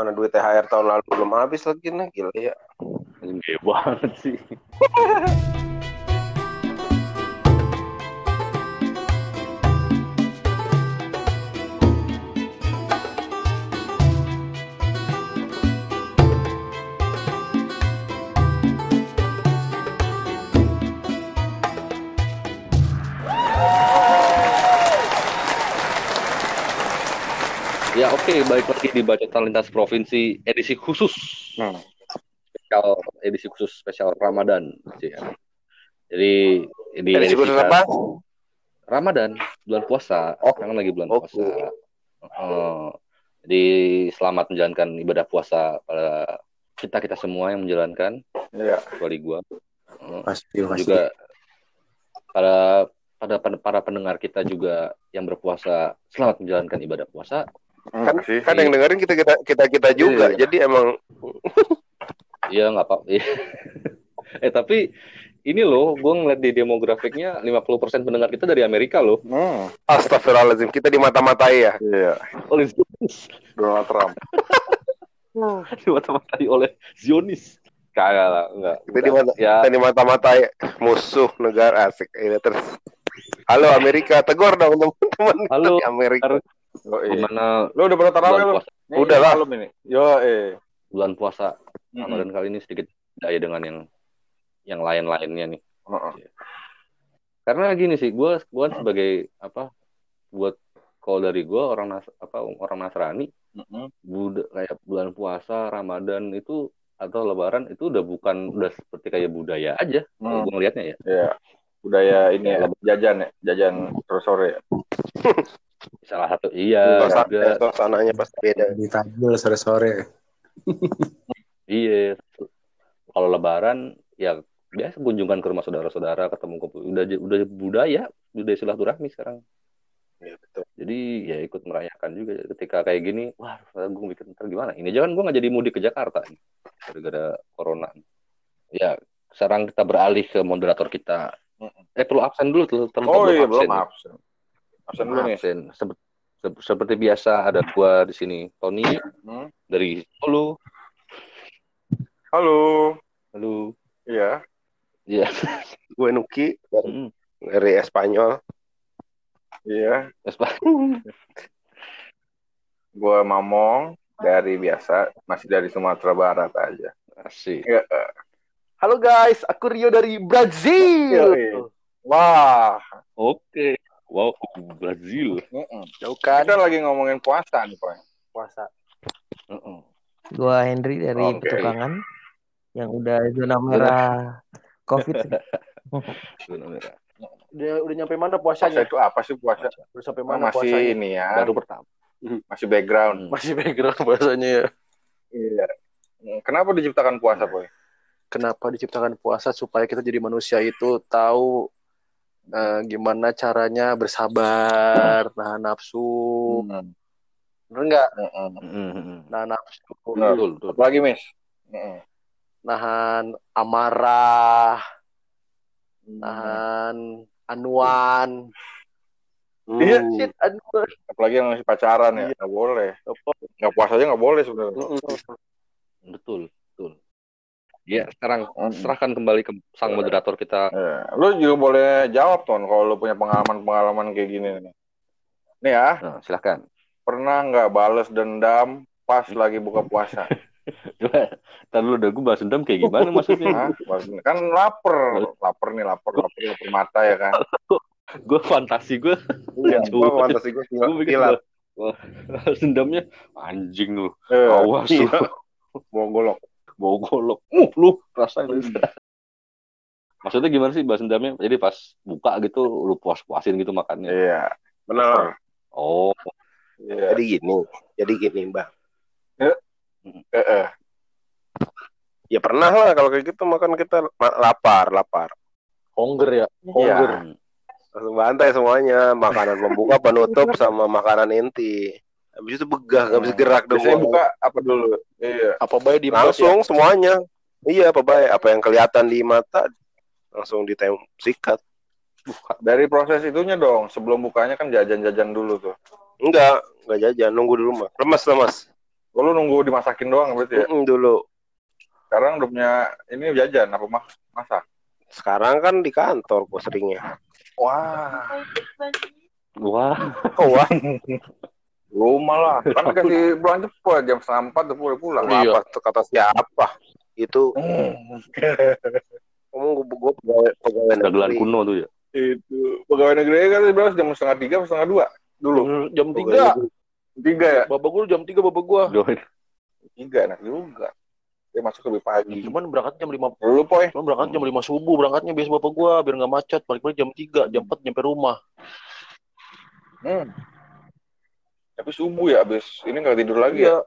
Mana duit THR tahun lalu belum habis lagi nih, gila ya. Gede banget sih. oke, balik lagi di Bacotan Lintas Provinsi edisi khusus. Hmm. Spesial edisi khusus spesial Ramadan. Jadi di Edisi khusus apa? Ramadan, bulan puasa. Oh. Sekarang lagi bulan Oke. puasa. Eh, jadi selamat menjalankan ibadah puasa pada kita kita semua yang menjalankan, Iya. kecuali gua. Eh, Pasti, juga para pada para pendengar kita juga yang berpuasa selamat menjalankan ibadah puasa. Kan, Makasih. kan yang dengerin kita kita kita, kita juga. Iya. Jadi emang Iya nggak apa. eh tapi ini loh, gue ngeliat di demografiknya 50% pendengar kita dari Amerika loh. Hmm. astagfirullahaladzim kita di mata-matai ya. Iya. Oleh Zionis. Donald Trump. Dimata-matai oleh Zionis. Kagak lah, enggak. Kita di mata Ya, kita di mata-matai musuh negara asik. Ini terus. Halo Amerika, tegur dong teman-teman halo. di Amerika. Oh, iya. Gimana Lu udah pernah tarawih Nih, Udah lah. Belum ini. Yo, eh. bulan puasa Mm-mm. Ramadan kali ini sedikit beda dengan yang yang lain-lainnya nih. Heeh. Karena gini sih, gue gua kan sebagai apa buat kalau dari gue orang nas, apa orang Nasrani Mm-mm. Buda, kayak bulan puasa, Ramadan itu atau Lebaran itu udah bukan udah seperti kayak budaya aja. Hmm. gue ngelihatnya ya. Iya. Budaya ini ya, jajan ya, jajan terus sore ya. Salah satu iya Suasana- Suasananya pasti beda. di tajil sore-sore. iya. Kalau Lebaran ya biasa kunjungan ke rumah saudara-saudara, ketemu kumpul udah udah budaya, budaya silaturahmi sekarang. Iya, betul. Jadi ya ikut merayakan juga ketika kayak gini, wah gue mikir ntar gimana. Ini jangan gue nggak jadi mudik ke Jakarta nih, gara-gara corona. Ya sekarang kita beralih ke moderator kita. Eh perlu absen dulu tuh. terlupa Oh iya, belum absen. absen. Absen dulu nih. Absen. Sep- sep- seperti biasa ada gua di sini, Tony Hmm. dari Solo. Halo. Halo. Iya. Iya. Gue Nuki Mm. dari Espanyol. Iya. Espa- Gua Mamong dari biasa, masih dari Sumatera Barat aja. Asik. Iya. Halo guys, aku Rio dari Brazil. Wah. Oke. Wow, Brazil. Mm-mm. Jauh kan Kita lagi ngomongin puasa nih, Pak. puasa. Heeh. Gua Henry dari Oke. Petukangan yang udah zona merah COVID. Zona merah. Udah udah nyampe mana Puasa puasanya? itu apa sih puasa? Udah sampai mana masih puasanya? ini ya, Baru pertama. masih background. Masih background puasanya ya. Iya. Kenapa diciptakan puasa, Boy? Kenapa diciptakan puasa supaya kita jadi manusia itu tahu eh, gimana caranya bersabar, nahan nafsu. Hmm. Bener nggak? Mm-mm. Mm-mm. Nahan nafsu. Betul, betul. Apalagi, Miss? Nahan amarah, Hmm. nahan anuan. Iya. Hmm. Shit, anuan. Apalagi yang masih pacaran ya, Iya. nggak boleh. Nggak puasa aja nggak boleh sebenarnya. Betul, betul. Ya, sekarang serahkan kembali ke sang moderator kita. Ya. Lu juga boleh jawab, Ton, kalau lu punya pengalaman-pengalaman kayak gini. Nih, ya, Nah, silakan. pernah nggak bales dendam pas lagi buka puasa? Tadi lu udah gue bahas dendam kayak gimana maksudnya? Balas. Kan lapar, lapar nih, lapar, lapar, lapar mata ya kan? gue fantasi gue Iya. Gua fantasi gue gue kilat. balas dendamnya anjing lu, Eh, awas lu, iya. Mau golok. Bawa golok, uh lu rasain lu. Maksudnya gimana sih bahas dendamnya? Jadi pas buka gitu lu puas-puasin gitu makannya. Iya. Benar. Oh, Iya. Jadi gini, jadi gini, Mbak. Eh, eh. Ya pernah lah kalau kayak gitu makan kita lapar, lapar. Hunger ya. Iya. Hunger. Langsung bantai semuanya, makanan pembuka, penutup sama makanan inti. Habis itu begah, nggak bisa gerak dong. Biasanya buka apa dulu? Iya. Apa baik di langsung semuanya. Iya, apa baik? Apa yang kelihatan di mata langsung ditem sikat. Dari proses itunya dong, sebelum bukanya kan jajan-jajan dulu tuh. Enggak, enggak jajan, nunggu dulu mah. Lemes, lemes. Oh, lu nunggu dimasakin doang berarti ya? Mm-mm, dulu. Sekarang udah punya ini jajan apa mah masak? Sekarang kan di kantor gue seringnya. Wah, Wah, wah. rumah lah. Kan kasih pulang cepet jam setengah empat udah pulang pulang. Apa tuh kata siapa? Itu Hmm. ngomong gue gue pegawai pegawai negeri. kuno tuh ya. Itu pegawai negeri kan berapa jam setengah tiga setengah dua dulu. Jam Pegawai 3. negeri. Tiga ya? Bapak gue jam 3 bapak gue. Join. Tiga enak juga. Dia masuk lebih pagi. Cuman berangkat jam 5 Lu poy? Cuman berangkat jam 5 subuh, berangkatnya biasa bapak gua biar nggak macet. Balik-balik jam 3, jam 4 nyampe rumah. Hmm. Tapi subuh ya abis ini nggak tidur lagi ya? Iya.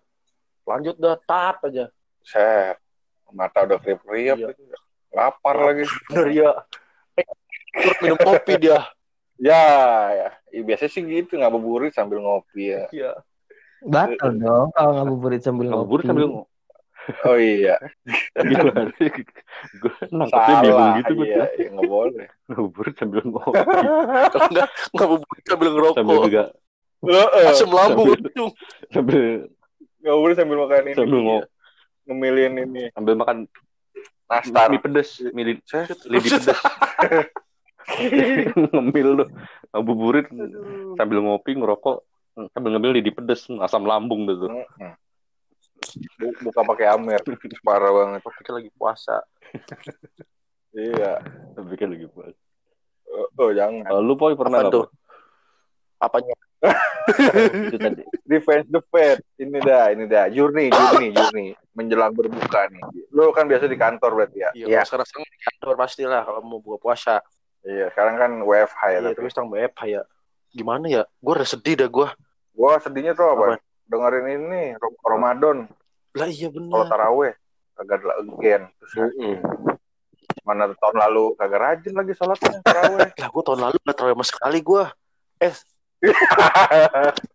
Lanjut dah tat aja. Set. Mata udah kriap-kriap. Iya. gitu. Lapar lagi. Bener ya. Eh, minum kopi dia. Ya, ya. Ya, biasanya sih gitu ngabuburit sambil ngopi ya. Iya. Batal dong kalau ngabuburit sambil Ngabuburit ngopi. sambil ngo- Oh iya. gimana? Gue nangkepnya bingung gitu gue. Iya, ya, nggak boleh. Ngabuburit sambil ngopi. Enggak enggak bubuk sambil ngerokok. Sambil juga. Asam lambung Sambil- sambil Ngabuburit sambil makan ini. sambil ngo- Ngemilin ini. sambil makan Nastar. mie pedes, mie li- lidi pedes. ngemil lu ngabuburit sambil ngopi ngerokok sambil ngemil lidi pedes asam lambung. Bu- Buka pakai amer. Parah banget. Pikir lagi puasa. Iya. Tapi kan lagi puas. Oh, oh, jangan. Lu poy pernah Apa nggak, tuh? Apanya? Itu tadi. Revenge the Fed. Ini dah, ini dah. Journey, journey, journey. Menjelang berbuka nih. Lu kan biasa di kantor berarti ya? Iya, kalau sekarang sekarang di kantor pastilah kalau mau buka puasa. Iya, sekarang kan WFH ya. Iya, tapi. sekarang WFH ya. Gimana ya? Gue udah sedih dah gue. Gua sedihnya tuh apa? Apa? Dengerin ini Ramadan Lah iya kalau bener. taraweh kagak ada again. Terus Mm-mm. mana tahun lalu kagak rajin lagi sholatnya taraweh. Lah gue tahun lalu gak terawih sama sekali gue. Eh,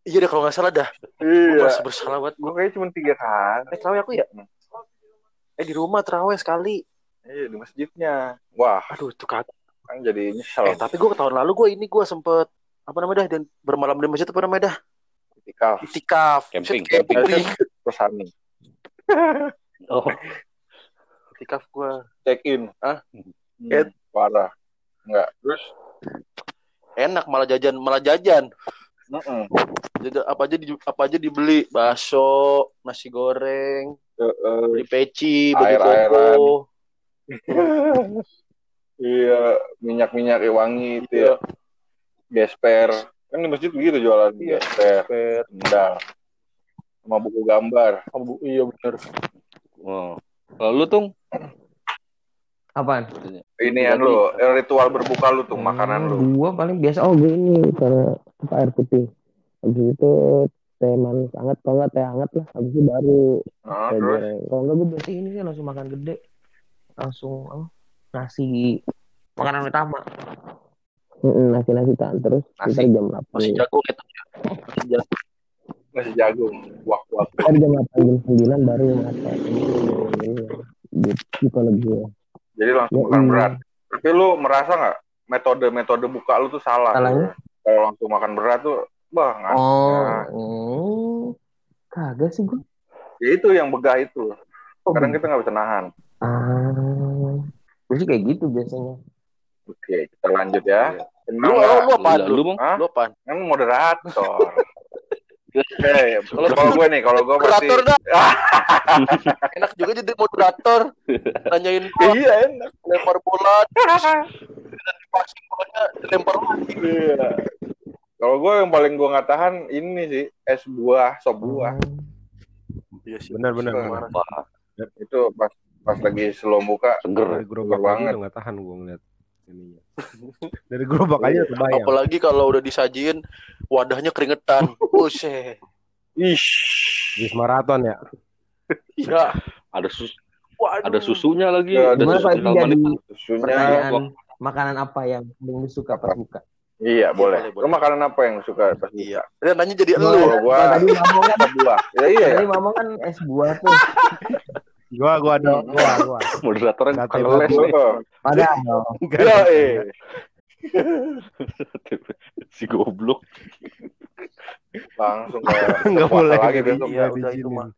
iya deh kalau gak salah dah. Gue iya. masih bersalah banget. Gua kayaknya cuma tiga kali. Eh terawih aku ya? Eh di rumah terawih sekali. Iya di masjidnya. Wah, Aduh itu kagak. kan jadi nyesel. Eh tapi gue tahun lalu gue ini gue sempet apa namanya dah dan bermalam di masjid apa namanya dah Ketika itikaf Camping, Maksudnya camping Persani Oh, itikaf gue check in. Hah? Hmm, parah. Enggak. Terus enak malah jajan malah jajan jajan apa aja di, apa aja dibeli bakso nasi goreng Eh, eh, beli peci Air-airan. koko iya, minyak-minyak wangi itu ya. Gesper. Kan di masjid begitu jualan Iya. gesper, sendal. Sama buku gambar. Abu- iya bener oh. Kalau lu tuh Apaan? Ini kan lu, ritual berbuka lu tuh, makanan lu. Gua paling biasa oh gue ini karena apa air putih. Habis itu teh manis hangat kalau nggak teh hangat lah. Habis itu baru Nah, teh goreng. Kalau nggak gue biasa ini sih langsung makan gede. Langsung apa? Nasi makanan utama. Nasi nasi kan terus Nasi. jam 8 masih jago gitu masih jago nasi jagung, sekitar jam 8 jam 9 baru makan Iya. gitu kalau gue Jadi langsung Ya, makan iya. berat. Tapi lu merasa nggak metode-metode buka lu tuh salah? Salahnya? Kalau langsung makan berat tuh, bah, nggak. oh Nah, hmm. kagak sih gue ya itu yang begah itu. Oh, Kadang kita nggak bisa nahan. ah sih kayak gitu biasanya Oke, kita lanjut ya. lu Kenal lu, lu Lah, lu lu lu apaan Kan moderator. Oke, Kalau kalau gue nih, kalau gue pasti moderator dah enak juga jadi moderator nanyain gua iya enak. lempar bola passing bolanya dilempar lagi Iya. Kalau gue yang paling gue nggak tahan ini sih es buah, sop buah. iya sih Benar benar. Itu pas pas lagi sebelum buka. seger. Seger banget. udah nggak tahan gue ngeliat ininya. Dari gerobak aja Iya. kebayang. apalagi kalau udah disajiin wadahnya keringetan buset Ish. Bis maraton ya. ya Ada sus waduh ada susunya lagi, Ya, ada gimana susu pak jadi. Susunya. pertanyaan makanan apa yang paling disuka pas buka Iya boleh. boleh, Lu makanan apa yang suka pas buka? iya dan nanya jadi elu gua Nah, tadi mama kan es buah. Ya iya ya. tadi mama kan es buah tuh Gua gua dong. Gua gua. Moderatornya bukan les nih. Padahal dong Enggak Ya, ada. eh. si goblok. langsung Nggak boleh. lagi besok. di- Iya, nggak udah itu mah.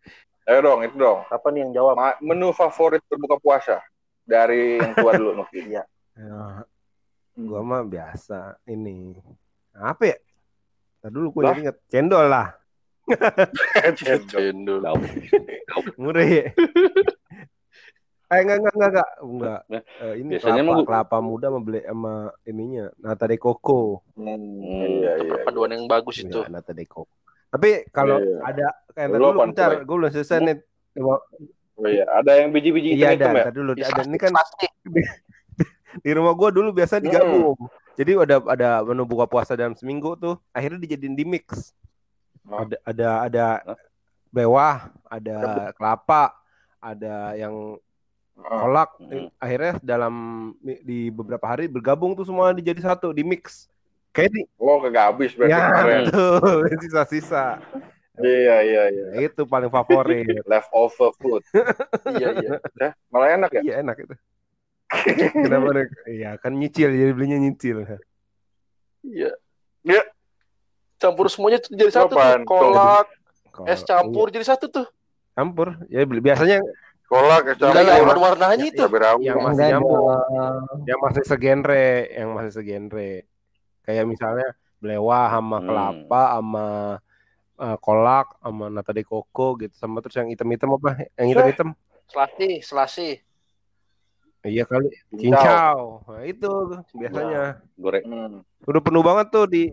Ayo dong, itu dong. Apa nih yang jawab? Ma- menu favorit berbuka puasa dari yang tua dulu mungkin. Iya. Ya, gua mah biasa ini. Apa ya? Tadi dulu gue inget cendol lah. Cendol. Cendol. Murah ya. Eh enggak enggak enggak enggak. Enggak. Nah, Eh, ini biasanya kelapa, gua- kelapa muda sama beli sama ininya nata de coco. Hmm, Hmm, iya, iya. Perpaduan yang bagus itu. Iya, nata de coco. Tapi kalau Iya. ada kayak dulu bentar, gue belum selesai nih. Oh iya, ada yang biji-biji Iya ada, ya? tadi dulu Di ada ini kan plastik. di rumah gua dulu biasa Hmm. digabung. Jadi ada ada menu buka puasa dalam seminggu tuh. Akhirnya dijadiin di mix. Oh. Ada ada ada bewah, ada kelapa, ada yang Oh. kolak. Hmm. Akhirnya dalam di beberapa hari bergabung tuh semua dijadi satu, di mix. Kayak di Lo kagak habis berarti ya betul, sisa-sisa. Iya, iya, iya. Nah, itu paling favorit. Leftover food. Iya, iya. Hah? Malah enak ya? Iya enak itu. Kenapa? Iya kan nyicil, jadi belinya nyicil. Iya. Iya. Campur semuanya tuh jadi satu Apaan? tuh. Kolak, es campur jadi satu tuh. Iya, campur. Ya biasanya Kolak, es campur, ya warna-warnanya itu. cabai rawit. yang Ya, masih enggak nyambung. dong. yang masih segenre, yang masih segenre. Kayak misalnya belewah sama Hmm. kelapa sama eh, kolak sama nata de coco gitu sama terus yang hitam-hitam apa? Yang hitam-hitam. Selasi, selasi. Iya kali. Cincau. Nah, itu biasanya. goreng Hmm. Udah penuh banget tuh di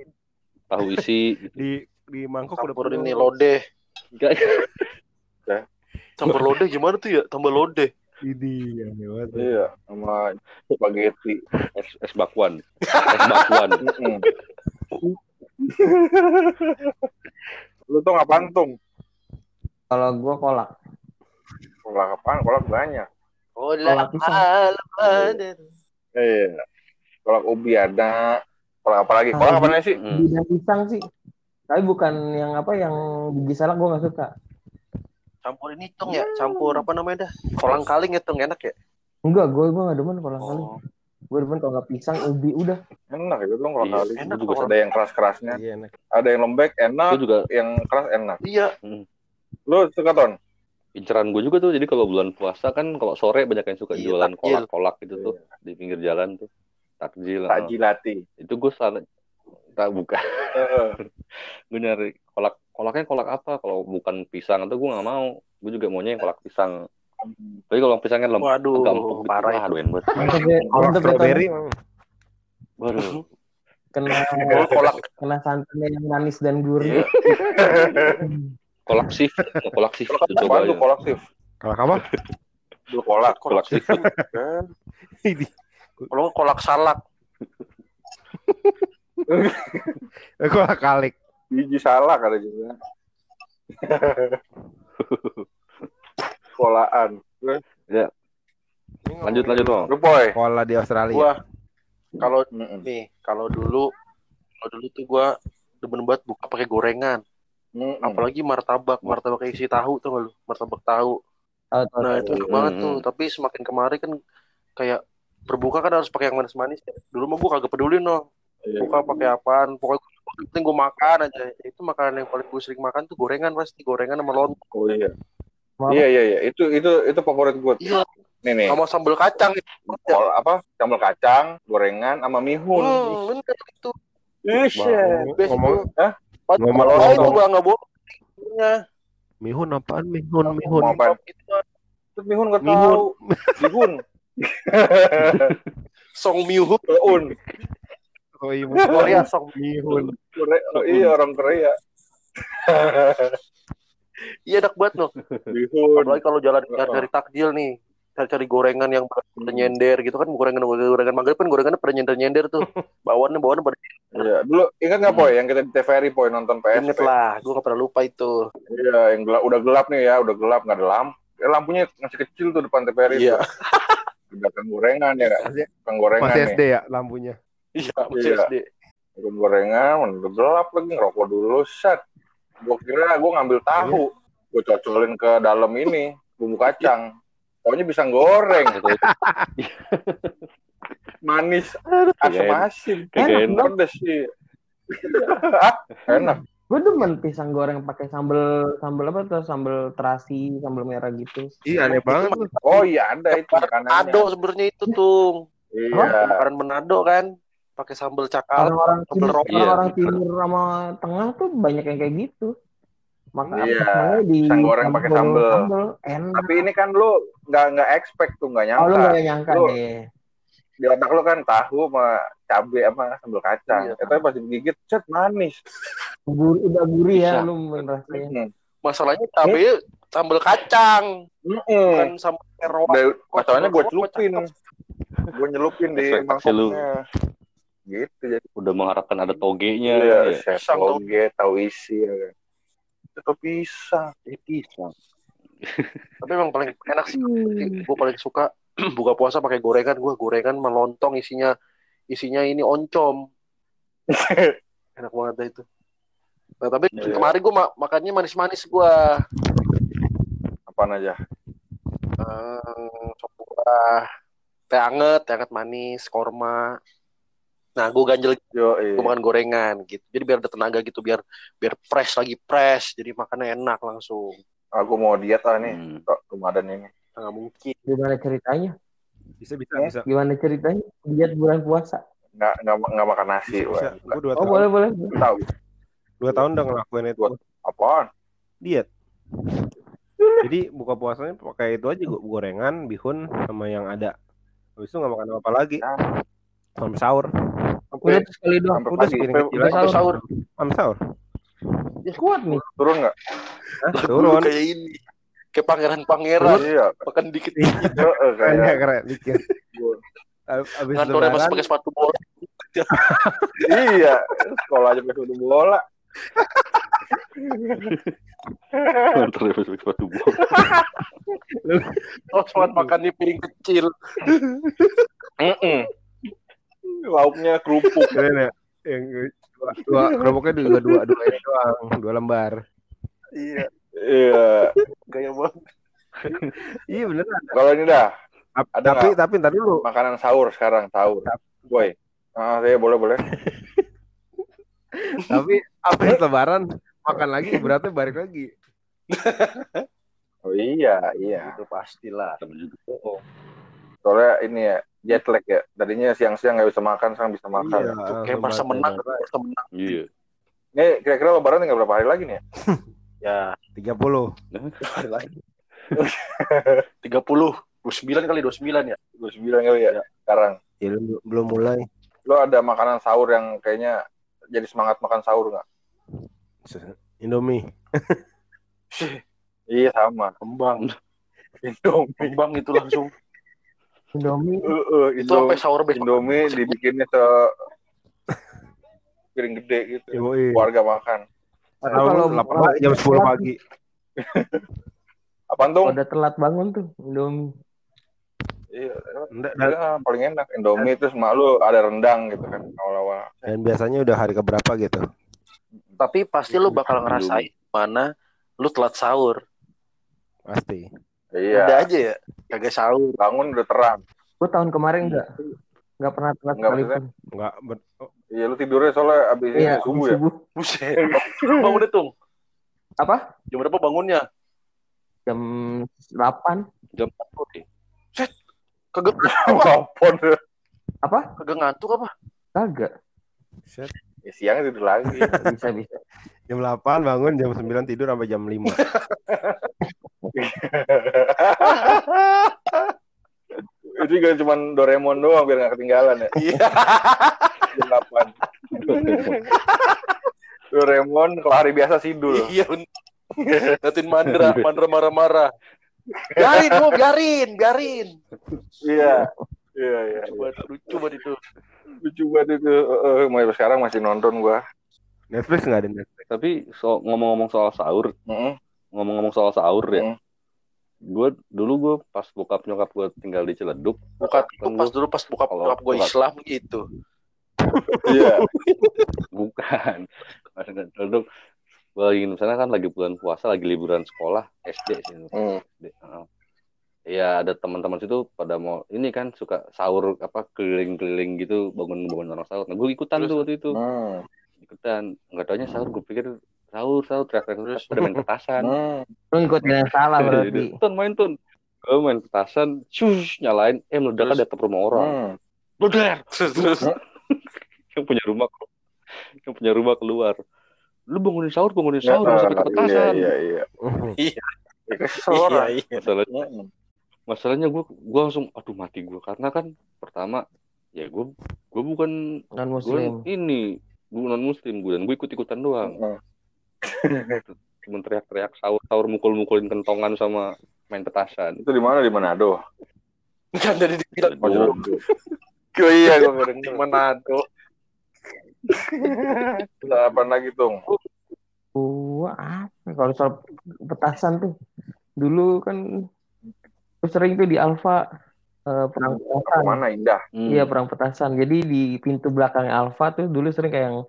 tahu isi gitu. di di mangkok udah Campur penuh. ini lodeh. Enggak. Campur lodeh gimana tuh ya? Tambah lodeh. Ini ya, hebat. Iya, sama spaghetti. es, es bakwan es bakwan. Lu tuh ngapain tung? Kalau gua kolak. Kolak apaan? Kolak banyak. Kolak pisang. al-Badr. Iya. Kolak ubi ada. Kolak apa lagi? Kolak apa sih? Hmm. Bidang pisang sih. Tapi bukan yang apa yang biji salak gua nggak suka. Campur ini tung ya, campur apa namanya dah? Kolang kaling ya tung enak ya? Enggak, gua gua nggak demen kolang kali. Oh, Gua demen kalau nggak pisang, ubi udah. Enak itu dong kolak Iya, kali. enak juga. Ada yang keras-kerasnya, Iya enak. ada yang lembek enak, itu juga yang keras enak. Iya, Lu suka ton? inceran gue juga tuh jadi kalau bulan puasa kan kalau sore banyak yang suka Iya, jualan kolak-kolak gitu tuh di pinggir jalan tuh takjil ah. Tajilati. itu gue salah tak buka Heeh. gue nyari kolak kolaknya kolak apa kalau bukan pisang itu gue nggak mau gue juga maunya yang kolak pisang tapi kalau pisangnya lem waduh, agak empuk gitu parah wah itu. doyan banget Mantap ya, Kolak strawberry waduh Kena kolak kena santannya yang manis dan gurih. Iya. kolak sif kolak sif Kolak apaan coba kolak sif? Kalau apa? Kolak. kolak sif Nggak kolak salak. Kolak kalik. Biji salak ada juga. Kolaan. lanjut lanjut dong Lu boy. Kola di Australia. Gua kalau nih, kalau dulu kalau dulu tuh gua demen banget buka pakai gorengan. Mm-mm. Apalagi martabak, martabak isi tahu tuh lu? Martabak tahu. Tahu, Nah, itu enak banget Hmm. tuh. Tapi semakin kemari kan kayak berbuka kan harus pakai yang manis-manis. ya. Dulu mah gua kagak peduli no. Iya. Buka pakai apaan? Pokoknya penting gua makan aja. Itu makanan yang paling gue sering makan tuh gorengan pasti gorengan sama lontong. Oh iya. Mau Iya iya iya. Itu itu itu favorit gue. Iya, Nih nih. sama sambal kacang. Kol- apa? Sambal kacang, gorengan, sama mihun. Hmm, bener itu. Best Ngomong- itu. Hah? Ngomong- itu ngomong. nggak bohong. Iya. Mihun apaan? Mihun, mihun. Mau apa? Itu mihun gak tahu. Mihun. Song Myuhoon Keun. Oh iya, Korea Song. Korea. Oh, iya orang Korea. Iya enak banget loh. Apalagi kalau jalan cari takjil nih, cari-cari gorengan yang pada nyender gitu kan, gorengan gorengan maghrib kan gorengannya pada nyender nyender tuh. Bawaannya bawaannya pada Iya. Dulu ingat nggak poy yang kita di TVRI poy nonton inget PSP? lah, gue gak pernah lupa itu. Iya, yang gelap, udah gelap nih ya, udah gelap nggak ada lampu. Eh, lampunya masih kecil tuh depan TVRI. Iya, kang gorengan ya nggak? Masih- gorengan Masih. SD ya lampunya. iya, masih Iya. SD. Kang gorengan, udah gelap lagi ngerokok dulu, set. Gue kira gue ngambil tahu, gue cocolin ke dalam ini bumbu kacang. Pokoknya bisa goreng, manis, asam asin, enak. pedes sih. enak. Gue demen pisang goreng pakai sambel sambel apa tuh? Sambel terasi, sambel merah gitu. Iya aneh banget. Oh iya ada itu makanannya. sebenarnya itu tuh. Iya. Makanan Manado kan pakai sambal cakal. Orang-orang sambel. Iya. orang timur sama tengah tuh banyak yang kayak gitu. Maka Iya, makanya di pisang goreng pakai sambel. Enak. Tapi ini kan lu nggak nggak expect tuh nggak Oh, lu nyangka. gak nyangka Lu- deh. Di otak lu kan tahu sama cabe sama sambal kacang. Iya. Itu pas digigit cet manis. Gurih, udah gurih ya Bisa. lu. Hmm. Masalahnya cabe sambal kacang, Mm-mm. bukan sambal terowak. Udah, masalahnya gue celupin. Gue nyelupin di mangkoknya. Gitu jadi. Udah mengharapkan ada togenya. Iya, ya. tuh. toge, tahu isi ya kan. Itu pisang. Eh, pisang. Tapi emang paling enak sih. Gue paling suka buka puasa pakai gorengan. Gue gorengan melontong isinya isinya ini oncom. Enak banget dah itu. Nah, tapi Iya. kemarin gue makannya manis-manis gue. Apaan aja? Eh, sop buah, teh anget, teh anget manis, korma. Nah, gue ganjel Yo, gue makan gorengan gitu. Jadi biar ada tenaga gitu, biar biar fresh lagi fresh. Jadi makannya enak langsung. Aku mau diet lah nih. Hmm. Kok Ramadan ini. Nggak mungkin. Gimana ceritanya? Bisa bisa Eh? bisa. Gimana ceritanya? Diet bulan puasa. Nggak, nggak, nggak makan nasi. Bisa, bisa. Dua Oh, tahun, boleh, boleh. Tahu. Dua tahun udah ngelakuin itu. Apaan? Diet. Jadi buka puasanya pakai itu aja go- gorengan, bihun sama yang ada. Habis itu nggak makan apa lagi. Sampai sahur. Udah tuh sekali doang. Sampai Udah kecil Udah sampai sahur. Sampai sahur. Ya, kuat nih. Turun nggak? Hah, turun. Kayak ini. Kayak pangeran-pangeran. Iya. Makan dikit. Heeh, Keren ya, kayak. keren dikit. Abis Ngantornya masih pakai sepatu bola. iya. Sekolah aja pakai sepatu bola. Terus pakai sepatu bola. Oh, soal makan di piring kecil. Lauknya kerupuk. keren ya. Yang dua, dua kerupuknya juga dua, dua ini doang, dua lembar. Iya. Iya. Gaya banget. Iya beneran. Kalau ini dah Ada tapi tapi ntar dulu. makanan sahur sekarang sahur. Boy. Ah, saya boleh boleh. Tapi habis lebaran makan lagi beratnya balik lagi. Oh iya, iya. Itu pastilah. Soalnya ini ya jet lag ya. Tadinya siang-siang nggak bisa makan, sekarang bisa makan. Iya, Kayak merasa langsung menang. Merasa menang. Iya. Ini kira-kira lebaran tinggal berapa hari lagi nih ya? Ya, 30. hari lagi. 30. 29 kali 29 ya. 29 kali ya, sekarang. Ya, belum, belum mulai. Lo ada makanan sahur yang kayaknya jadi semangat makan sahur nggak? Indomie. Iya sama. Kembang. Indomie. Kembang itu langsung. Indomie. Uh, uh, Itu sampai Indomie, sahur besok. Indomie dibikinnya se piring gede gitu. Yoi. Keluarga makan. Tahu kalau- kalau- jam 10 pagi. Apaan tuh? Udah telat bangun tuh Indomie. Iya, Nggak, Dan, iya, paling enak. Indomie terus mak lu ada rendang gitu kan awal-awal. dan biasanya udah hari keberapa gitu. Tapi pasti lu bakal ngerasain mana lu telat sahur. Pasti. Iya. Udah aja ya. Kagak sahur. Bangun udah terang. Gue tahun kemarin enggak enggak pernah telat Nggak, sekalipun. Enggak ber- oh, Iya, lu tidurnya soalnya abis Iya, subuh ya. subuh. Buset. Bangun tung. Apa? Jam berapa bangunnya? Jam 8. Jam 4 deh. Kagak Wapon. Apa? kagak ngantuk apa? Kagak. shit. Ya, siang tidur lagi. Bisa bisa. Jam 8 bangun, jam 9 tidur sampai jam 5. Itu juga cuma Doraemon doang biar nggak ketinggalan ya. Iya. Jam 8. Doraemon kalau hari biasa sidul. Iya. Ngatin Mandra, Mandra marah-marah. Biarin, mau biarin, biarin. Iya. Iya, iya. Coba lucu banget itu. Lucu banget itu. Heeh, mulai sekarang masih nonton gua. Netflix enggak ada Netflix. Tapi so, ngomong-ngomong soal sahur, Heeh. ngomong-ngomong soal sahur ya. Hmm. Gue dulu gue pas bokap nyokap gue tinggal di Ciledug, Buka Kan pas gua- dulu pas bokap gue buka- Islam gitu. Iya. bukan. Pas di Ciledug, gue lagi misalnya kan lagi bulan puasa, lagi liburan sekolah SD sih. SD. Heeh. Iya ada teman-teman situ pada mau ini kan suka sahur apa keliling-keliling gitu bangun-bangun orang sahur. Nah gue ikutan Terus? tuh waktu itu Hmm. ikutan nggak taunya sahur gue pikir sahur sahur teriak-teriak terus pada main petasan Hmm. Lu ngikutin yang salah berarti. Tun main tun gue main petasan shush nyalain eh meledak ada atap rumah orang Hmm. meledak Terus terus yang punya rumah yang punya rumah keluar lu bangunin sahur bangunin Ya, sahur sampai ke iya, petasan iya, iya. Iya. Ya, kesel Iya, iya. masalahnya Hmm. Masalahnya gue gue langsung aduh mati gue karena kan pertama ya gue gue bukan Non gue muslim. ini gue non muslim gue dan gue ikut ikutan doang Hmm. cuma teriak-teriak sahur sahur mukul-mukulin kentongan sama main petasan Itu di mana di Manado? Kan dari Oh, Gua- Oh iya gue nggak denger. Manado. Udah apa lagi tuh? Gua apa? Kalau soal petasan tuh dulu kan gua sering tuh di Alfa eh, perang petasan. Ke mana indah? Hmm. Iya perang petasan. Jadi di pintu belakang Alfa tuh dulu sering kayak yang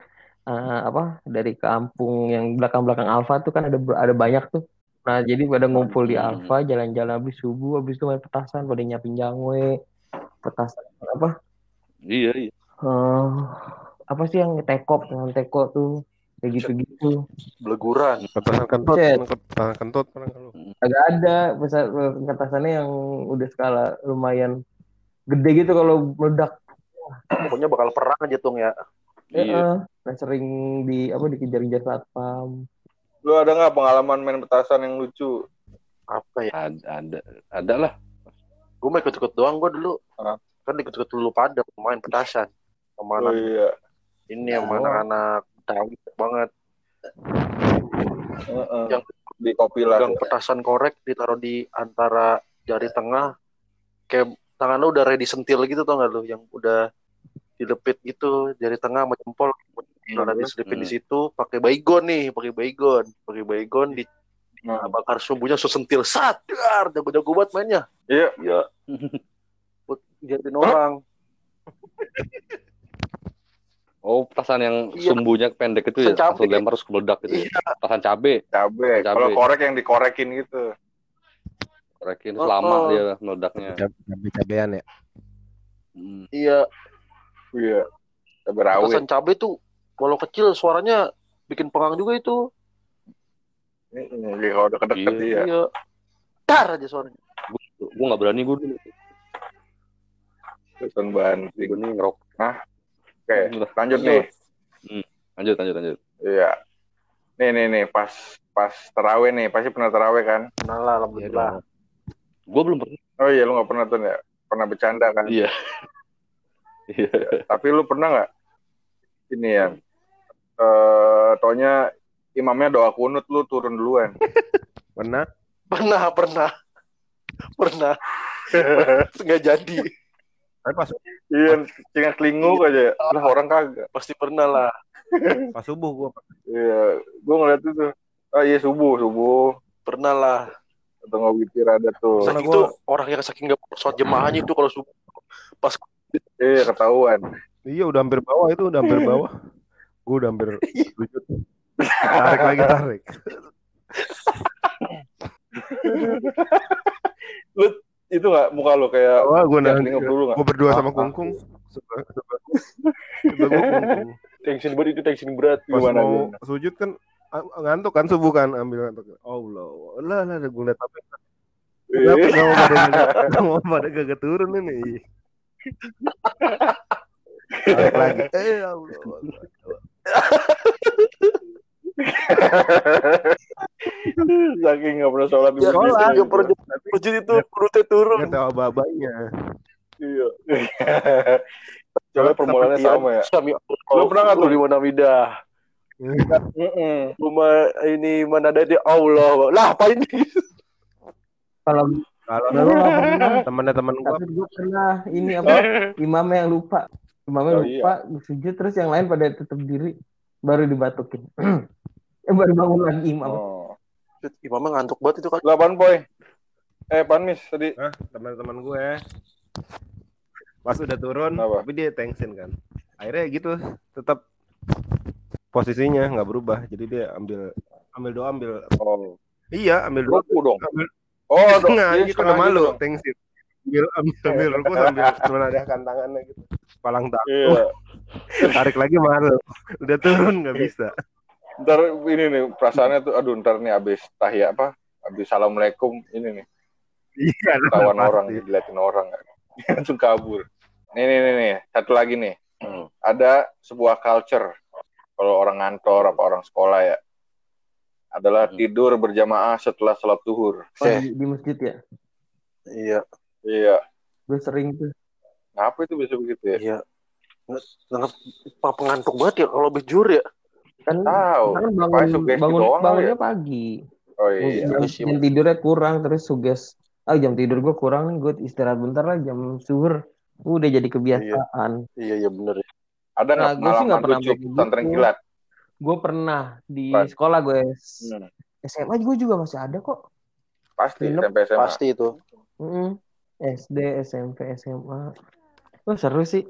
eh, apa dari kampung yang belakang-belakang Alfa tuh kan ada ada banyak tuh. Nah jadi pada ngumpul di Hmm. Alfa jalan-jalan habis subuh habis itu main petasan pada nyiapin jangwe petasan apa iya iya eh apa sih yang tekop dengan teko tuh kayak gitu-gitu. Beleguran. Petasan kentut, petasan kentut pernah kalau. Agak ada petasannya yang udah skala lumayan gede gitu kalau meledak. Pokoknya bakal perang aja tuh ya. iya Heeh. Nah, sering di apa dikejar-kejar satpam. Lu ada nggak pengalaman main petasan yang lucu? Apa ya? ada ada ada lah Gue mau ikut-ikut doang gue dulu. Ah. Kan ikut-ikut dulu pada main petasan. Sama Oh anak iya. ini yang anak-anak tahu banget. Heeh. Yang di kopi lah. Pegang petasan korek ditaruh di antara jari tengah. Kayak tangan lu udah ready sentil gitu tau gak lu? Yang udah dilepit gitu jari tengah sama jempol Nah, diselipin di Hmm. situ pakai baygon nih, pakai baygon, pakai baygon di Nah, bakar sumbunya sesentil sat, dar, jago-jago banget mainnya. Iya. Iya. Buat jadiin orang. oh petasan yang Iya. sumbunya pendek itu ya langsung lempar terus meledak gitu ya. Iya. petasan cabe cabe. Cabe. Kalau korek yang dikorekin gitu. korekin Oh, lama oh. dia meledaknya Cabe-cabean ya. Hmm. Iya, Iya. Cabe rawit. petasan cabe tuh kalau kecil suaranya bikin pengang juga itu. Iya, kalau udah kedeket Iya. iya. Iya. Dar aja suaranya. gue nggak berani gue dulu Petasan banting. gue nih ngerok Oke, lanjut nih. lanjut lanjut lanjut Iya. Nih nih nih pas pas terawih nih, pasti pernah terawih kan? Nah lah, alhamdulillah. gue belum pernah Oh iya, lu nggak pernah tuh ya? Pernah bercanda kan? iya iya Tapi lu pernah nggak ini ya? Eh, taunya imamnya doa kunut lu turun duluan. Pernah? Pernah, pernah. Pernah. Nggak jadi. Tapi pas Iya, tinggal kelinguk aja. Lah orang kagak. Pasti pernah lah. pas subuh gua Iya, gua ngeliat itu. Ah iya subuh, subuh. Pernah lah. Atau nggak witir ada tuh. Karena Saking gua- itu orang yang saking nggak sholat jemaahnya itu kalau subuh pas Iya, ketahuan. Iya udah hampir bawah itu udah hampir bawah. Gue udah hampir sujud. Tarik lagi tarik. Itu nggak muka lu kayak Wah gue kelinguk dulu nggak? gue berdua sama Ah, ah. kungkung. Tension berat itu tension berat. Pas Gimana, mau gimana? sujud kan ah, ngantuk kan subuh kan ambil ngantuk. Allah, lah lah gue liat apa? Iya. Kenapa nggak mau pada mau pada kagak turun ini? Lagi. Eh Allah. Saking nggak pernah sholat di Ya, masjid. sholat. nggak pernah Masjid itu perutnya turun. Nggak tahu abah-abahnya. Iya. Soalnya permoholannya Iya, sama ya. Lu pernah nggak tuh? di mana midah? Mm-mm. Rumah ini mana ada di Allah. Lah apa ini? Kalau Kalau pernah. temannya teman gua tapi gue pernah ini apa imamnya yang lupa imamnya Oh, lupa sujud terus yang lain pada tetap diri baru dibatukin eh, baru bangun lagi imam Oh. Imamnya ngantuk banget itu kan. Apaan, Boy? Eh, Panmis tadi. Hah, teman-teman gue pas udah turun Kenapa? tapi dia tension kan akhirnya gitu tetap posisinya nggak berubah jadi dia ambil ambil doa ambil Oh. iya ambil doa Ruku dong. ambil Oh, dong. Iya, iya setengah karena malu gitu dong. tension ambil ambil ambil ruku sambil menadahkan tangannya gitu palang tangan Iya. Tarik lagi malu udah turun nggak bisa ntar ini nih perasaannya tuh aduh ntar nih abis tahiyat apa abis assalamualaikum ini nih Iya, ketahuan pasti. orang diliatin orang langsung kabur nih nih nih, nih. satu lagi nih Hmm. ada sebuah culture kalau orang ngantor apa orang sekolah ya adalah Hmm. tidur berjamaah setelah sholat duhur Oh, Eh. di, di masjid ya Iya, iya gue sering tuh ngapa itu bisa begitu ya iya. Sangat pengantuk banget ya kalau zuhur ya. kan tahu kan bangun bangun doang kali bangunnya ya? pagi oh iya jam, Iya sih, jam tidurnya kurang terus suges ah jam tidur gue kurang nih gue istirahat bentar lah jam suhur udah jadi kebiasaan Iya, iya bener ya. ada nggak Nah, gua sih nggak pernah gitu. pesantren kilat gue pernah di Pan. sekolah gue Hmm, SMA gue juga masih ada kok pasti Nginep. SMP SMA Pasti itu. Mm-mm. SD SMP SMA oh seru sih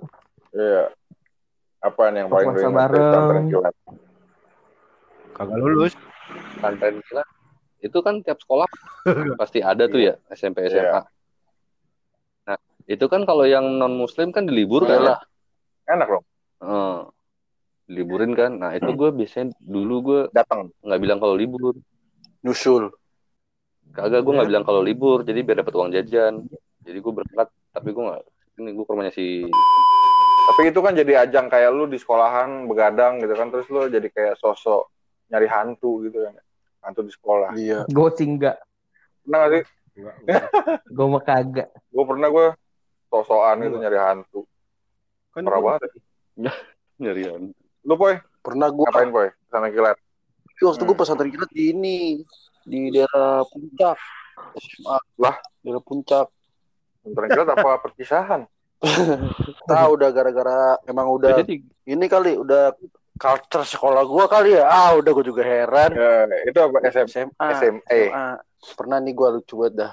iya apaan yang paling Puasa ringan dari pesantren kilat Kagak lulus. Pesantren kilat itu kan tiap sekolah pasti ada tuh ya SMP SMA. Iya. Nah itu kan kalau yang non Muslim kan diliburkan ya. Iyalah. enak dong Eh, liburin kan. Nah itu gue biasanya dulu gue datang nggak bilang kalau libur. Nyusul. Kagak gue nggak bilang kalau libur. Jadi biar dapat uang jajan. Jadi gue berangkat tapi gue nggak. Ini gue ke rumahnya si tapi itu kan jadi ajang kayak lu di sekolahan begadang gitu kan terus lu jadi kayak sosok nyari hantu gitu kan hantu di sekolah Iya. gue sih enggak pernah gak sih gue mah kagak gue pernah gue sosokan gitu nyari hantu Kan parah banget ya. nyarian. lu poy Pernah gua ngapain poy sana kilat waktu Hmm. gua pesantren kilat di ini di daerah puncak. SMA. Lah? daerah puncak. pesantren kilat apa perpisahan Tahu udah gara-gara emang udah Jadi ini kali udah culture sekolah gua kali ya. Ah, udah gua juga heran. ya, itu apa SM, SMA. SMA SMA. Pernah nih gua lucu banget dah.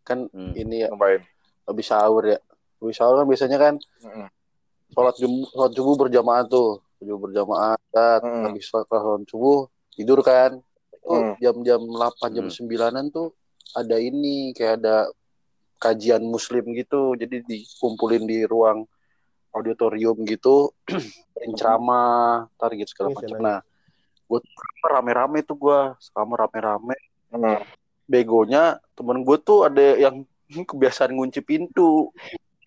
Kan hmm. ini ya ngapain habis sahur ya. Habis sahur kan biasanya kan Mm-mm. sholat subuh, sholat subuh berjamaah tuh. Subuh berjamaah. Tat, Hmm. Habis sholat, sholat subuh tidur kan. Itu Hmm. jam-jam 8 jam Hmm. 9-an tuh ada ini kayak ada kajian muslim gitu. Jadi dikumpulin di ruang auditorium gitu, ceramah, tar gitu segala Iya, macam. senang. Nah, gue rame-rame tuh gue, sama rame-rame. Hmm. Begonya temen gue tuh ada yang kebiasaan ngunci pintu,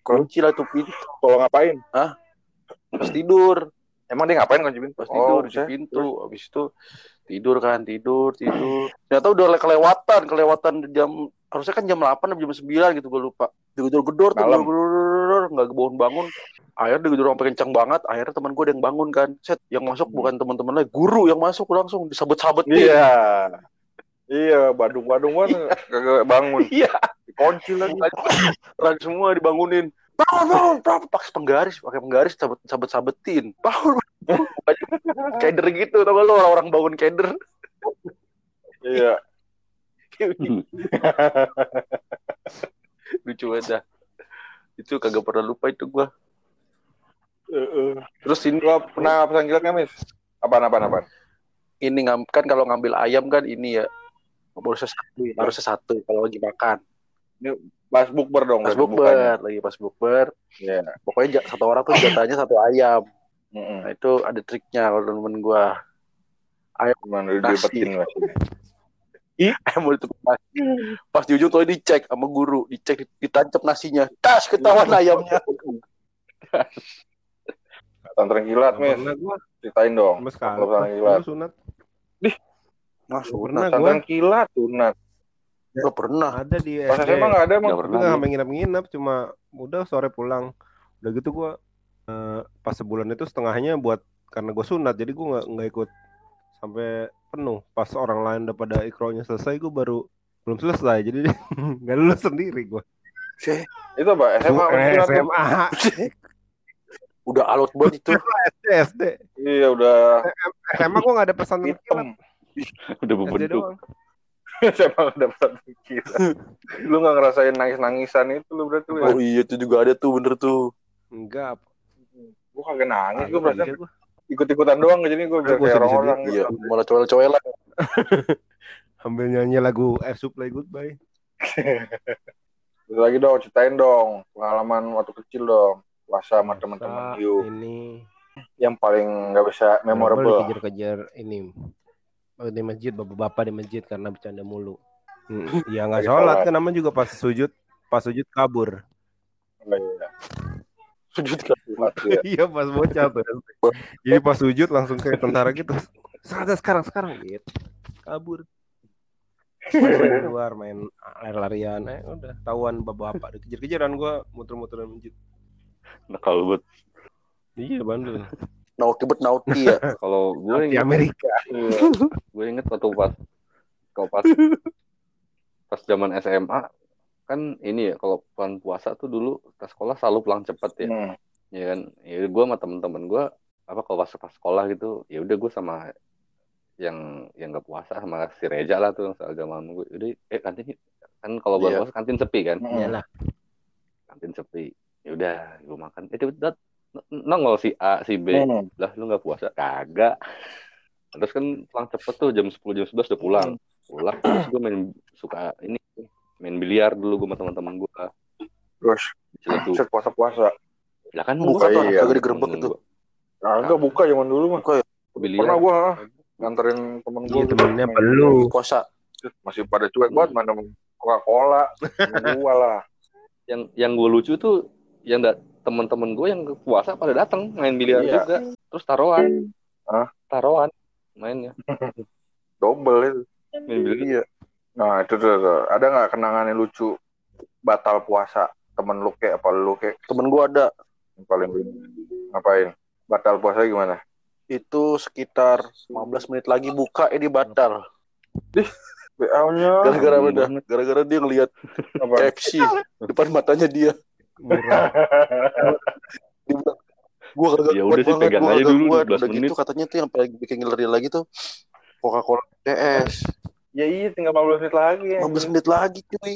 kunci lah tuh pintu kalau ngapain pas tidur. emang dia ngapain kunci pintu pas tidur oh, di saya- pintu habis itu tidur kan tidur tidur ternyata udah kelewatan kelewatan jam harusnya kan jam 8 atau jam 9 gitu gue lupa. Digedor gedor tuh gedor nggak bangun bangun akhirnya digedor sampai kencang banget akhirnya teman gue ada yang bangun kan. Set yang masuk bukan teman-teman lagi guru yang masuk langsung disabet-sabetin iya. Iya badung-badung kan kagak bangun. Iya. Dikunci lagi. Rani semua dibangunin. Bangun bangun. Bangun pakai penggaris pakai penggaris sabet sabet sabetin bangun. Bangun. keder gitu tau gak lo orang-orang bangun keder. Iya lucu banget dah itu kagak pernah lupa itu gua Heeh. terus ini Lu pernah pesan kilat nggak, Mis? Apaan, apaan, apaan? ini ngam- kan kalau ngambil ayam kan ini ya harusnya satu harusnya satu kalau lagi makan Pas bukber dong. pas bukber lagi pas bukber Iya. pokoknya satu orang tuh jatahnya satu ayam Mm-mm. nah itu ada triknya kalau temen gua Gimana Nasi. dibetin mas? Ayam mau ditutup nasi pas di ujung tuh dicek sama guru dicek ditancap nasinya tas ketahuan ayamnya Pesantren kilat, gua Ceritain dong. Kalau pesantren kilat. Sunat. masuk Pernah gua Pesantren kilat, sunat. gak pernah ada di Pas SD. SMA nggak ada, emang. Tapi pernah. nggak sampai nginep-nginep, cuma udah sore pulang. Udah gitu gua eh, pas sebulan itu setengahnya buat karena gue sunat, jadi gua nggak nggak ikut sampai penuh. Pas orang lain udah pada ikronya selesai, gua baru belum selesai, jadi nggak lulus sendiri gua. Sih, Itu apa? SMA, Eh, tuh. SMA, udah alot banget itu SD, SD. Iya, udah SMA gua nggak ada pesan hitam. Udah berbentuk. SMA udah pesantren kilat. Lu nggak ngerasain nangis-nangisan itu lu berarti lu ya? oh iya itu juga ada tuh bener tuh Enggak, Gua kagak nangis, gua berasa. Ikut-ikutan doang jadi biar Gua kayak sedih-sedih. orang-orang iya malah coel-coelan Ambil nyanyi lagu Air Supply Goodbye. Lagi dong, ceritain dong pengalaman waktu kecil dong. Puasa sama teman-teman yuk. Ini yang paling nggak bisa memorable. Kejar-kejar ini oh, di masjid bapak-bapak di masjid karena bercanda mulu. Hmm, ya nggak sholat. kan namanya juga pas sujud pas sujud kabur. Oh, iya. Sujud. Mati ya. iya pas bocah tuh. Jadi pas sujud langsung kayak tentara gitu. Sekarang sekarang sekarang gitu. Kabur. Main keluar main lari-larian eh udah tahuan bapak-bapak dikejar-kejaran gua muter-muter masjid. Nakal buat Iya Bandung. Nauti bet nauti ya. kalau gue Di Amerika. gue inget waktu pas kalau pas pas zaman SMA kan ini ya kalau bulan puasa tuh dulu ke sekolah selalu pulang cepet ya. Hmm. ya kan? Ya gue sama temen-temen gue apa kalau pas pas sekolah gitu ya udah gue sama yang yang gak puasa sama si Reja lah tuh yang seagama sama gue udah eh kantin kan kalau bulan Iya. puasa kantin sepi kan? Hmm. Iyalah. kantin sepi. Ya udah gue makan. Eh tiba-tiba nongol si A si B. Hmm. lah lu nggak puasa? Kagak. Terus kan pulang cepet tuh jam 10 jam 11 udah pulang. Pulang terus gue main suka ini main biliar dulu gue sama teman-teman gue Terus set puasa-puasa. lah kan Buka tuh, iya. kagak digerebek itu. Nah, enggak buka zaman dulu mah. Buka ya. biliar Pernah gua ah, nganterin temen gua. Iya gitu. temennya perlu. Puasa. Masih pada cuek banget mana Coca-Cola. Temen gua lah. yang yang gue lucu tuh yang da- teman-teman gue yang puasa pada datang main biliar Iya. juga terus taruhan Hah? taruhan mainnya Double itu. main biliar Iya. Nah, itu tuh, tuh. Ada nggak kenangan yang lucu batal puasa? Temen lu kayak apa lu kayak Temen gua ada yang paling ngapain? Batal puasa gimana? itu sekitar 15 menit lagi buka ini batal. BA-nya Gara-gara anjing udah, banget. gara-gara dia ngelihat apa? KFC depan matanya dia. Gua kagak Ya udah sih, banget, pegang gua aja dulu kuat. 12 Udah menit. gitu katanya tuh yang paling bikin ngeleri lagi tuh Coca-Cola DS. Ya iya tinggal 15 menit lagi. 15 menit lagi cuy.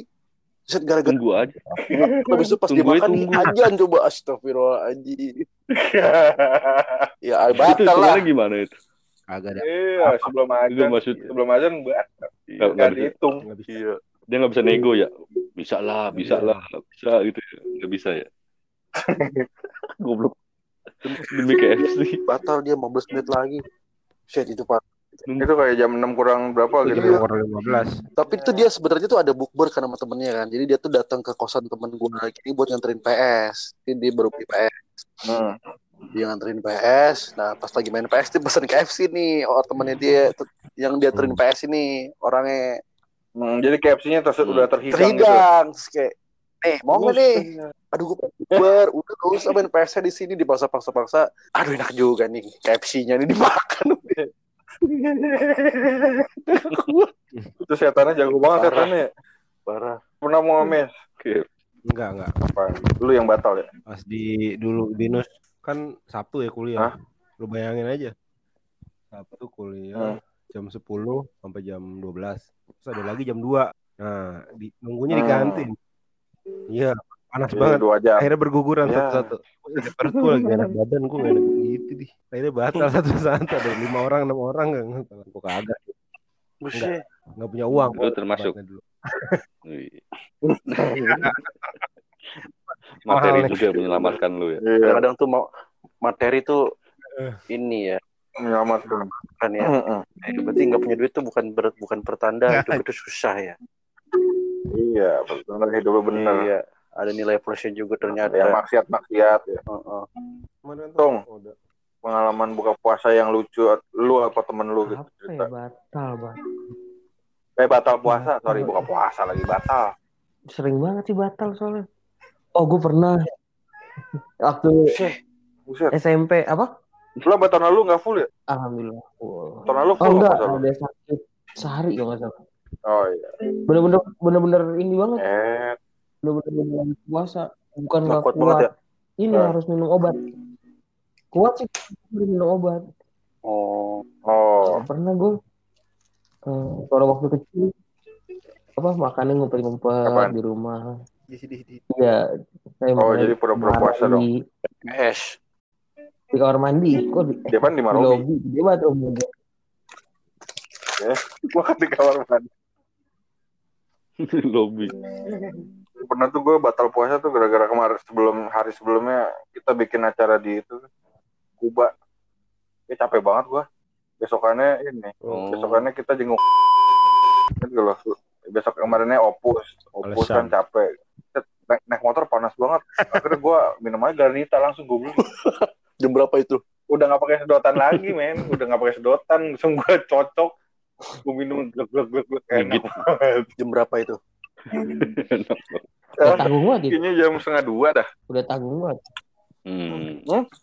Set gara-gara tunggu aja habis itu pas dia Tunggu, makan nih tunggu. ajan coba astagfirullahaladzim. Ya itu batal lah. hitungannya gimana itu Agak ada Iya, sebelum ajan. Itu maksud- Sebelum ajan batal. Nggak- Nggak nggak bisa. dihitung. bisa. Iya. dia nggak bisa nego ya bisa lah bisa Iya. lah bisa gitu ya nggak bisa ya goblok demi KFC Batal dia 15 menit lagi. Set itu Pak. Itu kayak jam 6 kurang berapa gitu Jadi ya. orang 15. Tapi itu dia sebenarnya tuh ada bukber kan sama temennya kan. Jadi dia tuh datang ke kosan temen gue lagi ini buat nganterin PS. Jadi dia baru beli PS. Hmm. Dia nganterin PS. Nah pas lagi main PS dia pesen KFC nih. Oh temennya dia yang dia anterin PS ini orangnya Hmm, jadi KFC-nya ter Hmm. udah terhidang, gitu. terhidang. Terus kayak, nih mau nggak nih? Buset. Aduh gue bukber. Udah gak usah main PS-nya di sini dipaksa-paksa-paksa. Aduh enak juga nih KFC-nya ini dimakan. Itu setannya jago banget Parah. setannya. Parah. Pernah mau ngemes Oke. Enggak, enggak. apa? Lu yang batal ya? Pas di dulu Binus kan Sabtu ya kuliah. Lu bayangin aja. Sabtu kuliah jam 10 sampai jam 12. Terus ada lagi jam 2. Nah, di, nunggunya di Hmm. kantin. Iya, panas Jadi banget. dua jam. Akhirnya berguguran Ya. satu-satu. Perut gue lagi gak enak badan, gue gak enak gitu dih. Akhirnya batal satu-satu. Ada lima orang, enam orang gak ngerti. Gue kagak, Buset. gak punya uang. Lu termasuk. Dulu. Materi Mahal nih. juga menyelamatkan lu ya Iya, Kadang-kadang tuh mau materi tuh Eh. ini ya menyelamatkan. kan ya. Heeh. Eh, berarti nggak punya duit tuh bukan ber- bukan pertanda hidup itu susah ya. Iya, benar hidup lu bener. Iya. Ada nilai plusnya juga ternyata. Ya maksiat-maksiat ya. Heeh. Kemarin tuh Tung, pengalaman buka puasa yang lucu lu apa temen lu gitu cerita. ya batal, Bang? Eh batal puasa, sorry buka puasa lagi batal. Sering banget sih batal soalnya. Oh, gue pernah waktu Buset. SMP apa? Lu apa tahun lalu nggak full ya? Alhamdulillah. Wow. Tahun lalu Oh full apa enggak, lu? ada sakit sehari kalau nggak salah. Oh iya. Bener-bener bener-bener ini banget, Eh, bener-bener bulan puasa, bukan Nggak kuat kuat. banget ya? Ini Ah. harus minum obat. Kuat sih harus minum obat. oh, oh. Pernah gue eh, kalau waktu kecil apa makannya ngumpet-ngumpet di rumah. Di sini di Iya, saya Oh, jadi pura-pura di puasa dong. es. Di kamar mandi, kok di, Dia kan di di Marobi. lobi, dia banget rumahnya. Gua kan di kamar mandi. lobby Pernah tuh gue batal puasa tuh gara-gara kemarin sebelum hari sebelumnya kita bikin acara di itu Kuba Ya capek banget gua. Besokannya ini, Oh. besokannya kita jenguk gitu loh. Besok kemarinnya opus, opus Alasan. kan capek. Naik, naik motor panas banget. Akhirnya gua minum aja granita langsung gua beli. Jam berapa itu? Udah nggak pakai sedotan lagi, men. Udah nggak pakai sedotan, langsung gua cocok. Gua minum glek glek glek glek enak. Jam berapa itu? Udah tanggung banget. Kayaknya jam setengah dua dah. Udah tanggung banget. Hmm.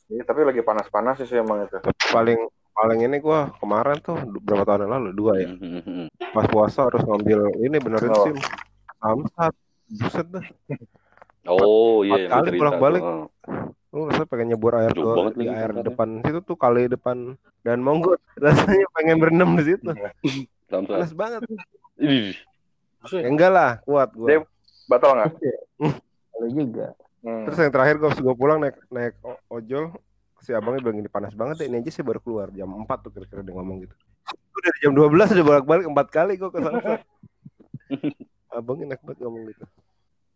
Iya, tapi lagi panas-panas sih emang itu. paling paling ini gua kemarin tuh berapa tahun yang lalu dua ya Hmm. pas puasa harus ngambil ini benerin Oh. sim samsat buset dah Oh iya, Empat kali cerita bolak-balik. tuh. lu rasanya pengen nyebur air ke banget di air tempatnya. depan situ tuh kali depan dan monggo rasanya pengen berenam di situ panas banget Ih, ya enggak lah kuat gua Dia- Batal nggak? Kalau juga. Hmm. terus yang terakhir gua gua pulang naik naik ojol si abangnya bilang ini panas banget deh ini aja sih baru keluar jam 4 tuh kira-kira dia ngomong gitu udah jam 12 udah bolak-balik empat kali gua ke samsat abangnya enak banget ngomong gitu